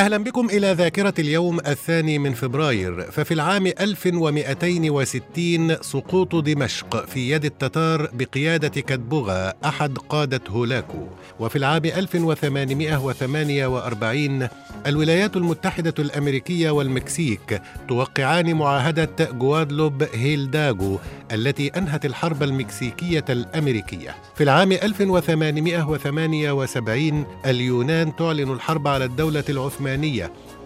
أهلا بكم إلى ذاكرة اليوم الثاني من فبراير. ففي العام 1260 سقوط دمشق في يد التتار بقيادة كتبغى أحد قادة هولاكو. وفي العام 1848 الولايات المتحدة الأمريكية والمكسيك توقعان معاهدة جوادلوب هيلداغو التي أنهت الحرب المكسيكية الأمريكية. في العام 1878 اليونان تعلن الحرب على الدولة العثمانية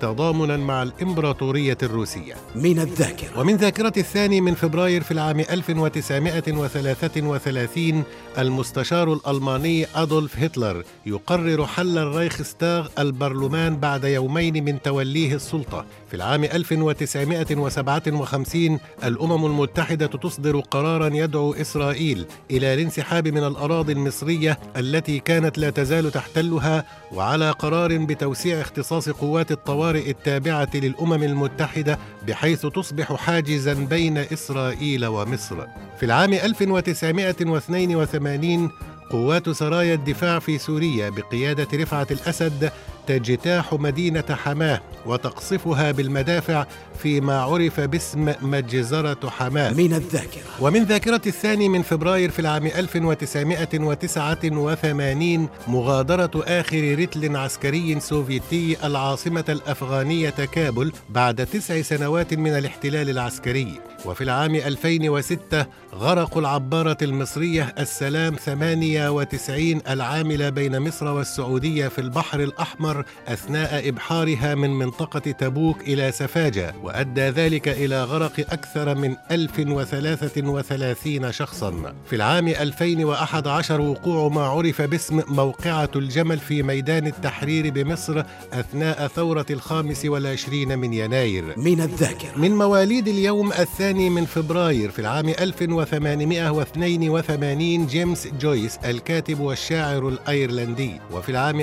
تضامنا مع الإمبراطورية الروسية. من الذاكرة. ومن ذاكرة الثاني من فبراير في العام 1933 المستشار الألماني أدولف هتلر يقرر حل الرايخستاغ البرلمان بعد يومين من توليه السلطة. في العام 1957 الأمم المتحدة تصدر قرارا يدعو إسرائيل إلى الانسحاب من الأراضي المصرية التي كانت لا تزال تحتلها وعلى قرار بتوسيع اختصاص قوات الطوارئ التابعة للأمم المتحدة بحيث تصبح حاجزا بين إسرائيل ومصر. في العام 1982 قوات سرايا الدفاع في سوريا بقيادة رفعت الأسد تجتاح مدينة حماة وتقصفها بالمدافع فيما عرف باسم مجزرة حماة. من الذاكرة. ومن ذاكرة الثاني من فبراير في العام 1989 مغادرة آخر رتل عسكري سوفيتي العاصمة الأفغانية كابل بعد تسع سنوات من الاحتلال العسكري. وفي العام 2006 غرق العبارة المصرية السلام 98 العاملة بين مصر والسعودية في البحر الأحمر أثناء إبحارها من منطقة تبوك إلى سفاجة وأدى ذلك إلى غرق أكثر من 1033 شخصا. في العام 2011 وقوع ما عرف باسم موقعة الجمل في ميدان التحرير بمصر أثناء ثورة الخامس والعشرين من يناير. من الذاكرة. من مواليد اليوم الثاني من فبراير في العام 1882 جيمس جويس الكاتب والشاعر الأيرلندي. وفي العام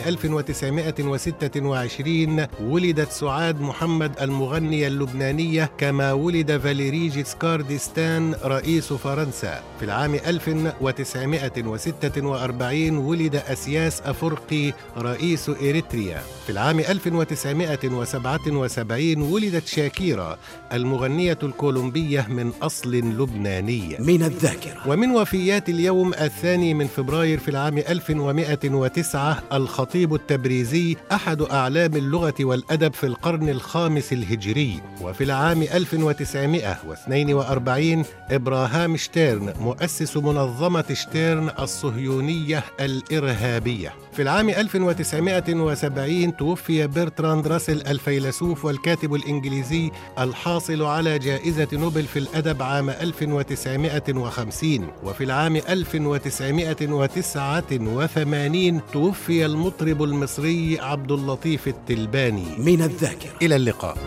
1926 ولدت سعاد محمد المغنية اللبنانية كما ولد فاليري جيسكار ديستان رئيس فرنسا. في العام 1946 ولد أسياس أفرقي رئيس إريتريا. في العام 1977 ولدت شاكيرا المغنية الكولومبية من أصل لبناني. من الذاكرة. ومن وفيات اليوم الثاني من فبراير في العام 1109 الخطيب التبريزي أحد أعلام اللغة والأدب في القرن الخامس الهجري وفي العام 1942 إبراهام شتيرن مؤسس منظمة شتيرن الصهيونية الإرهابية. في العام 1970 توفي برتراند راسل الفيلسوف والكاتب الإنجليزي الحاصل على جائزة نوبل في الأدب عام 1950 وفي العام 1989 توفي المطرب المصري عبد اللطيف التلباني. من الذاكرة. إلى اللقاء.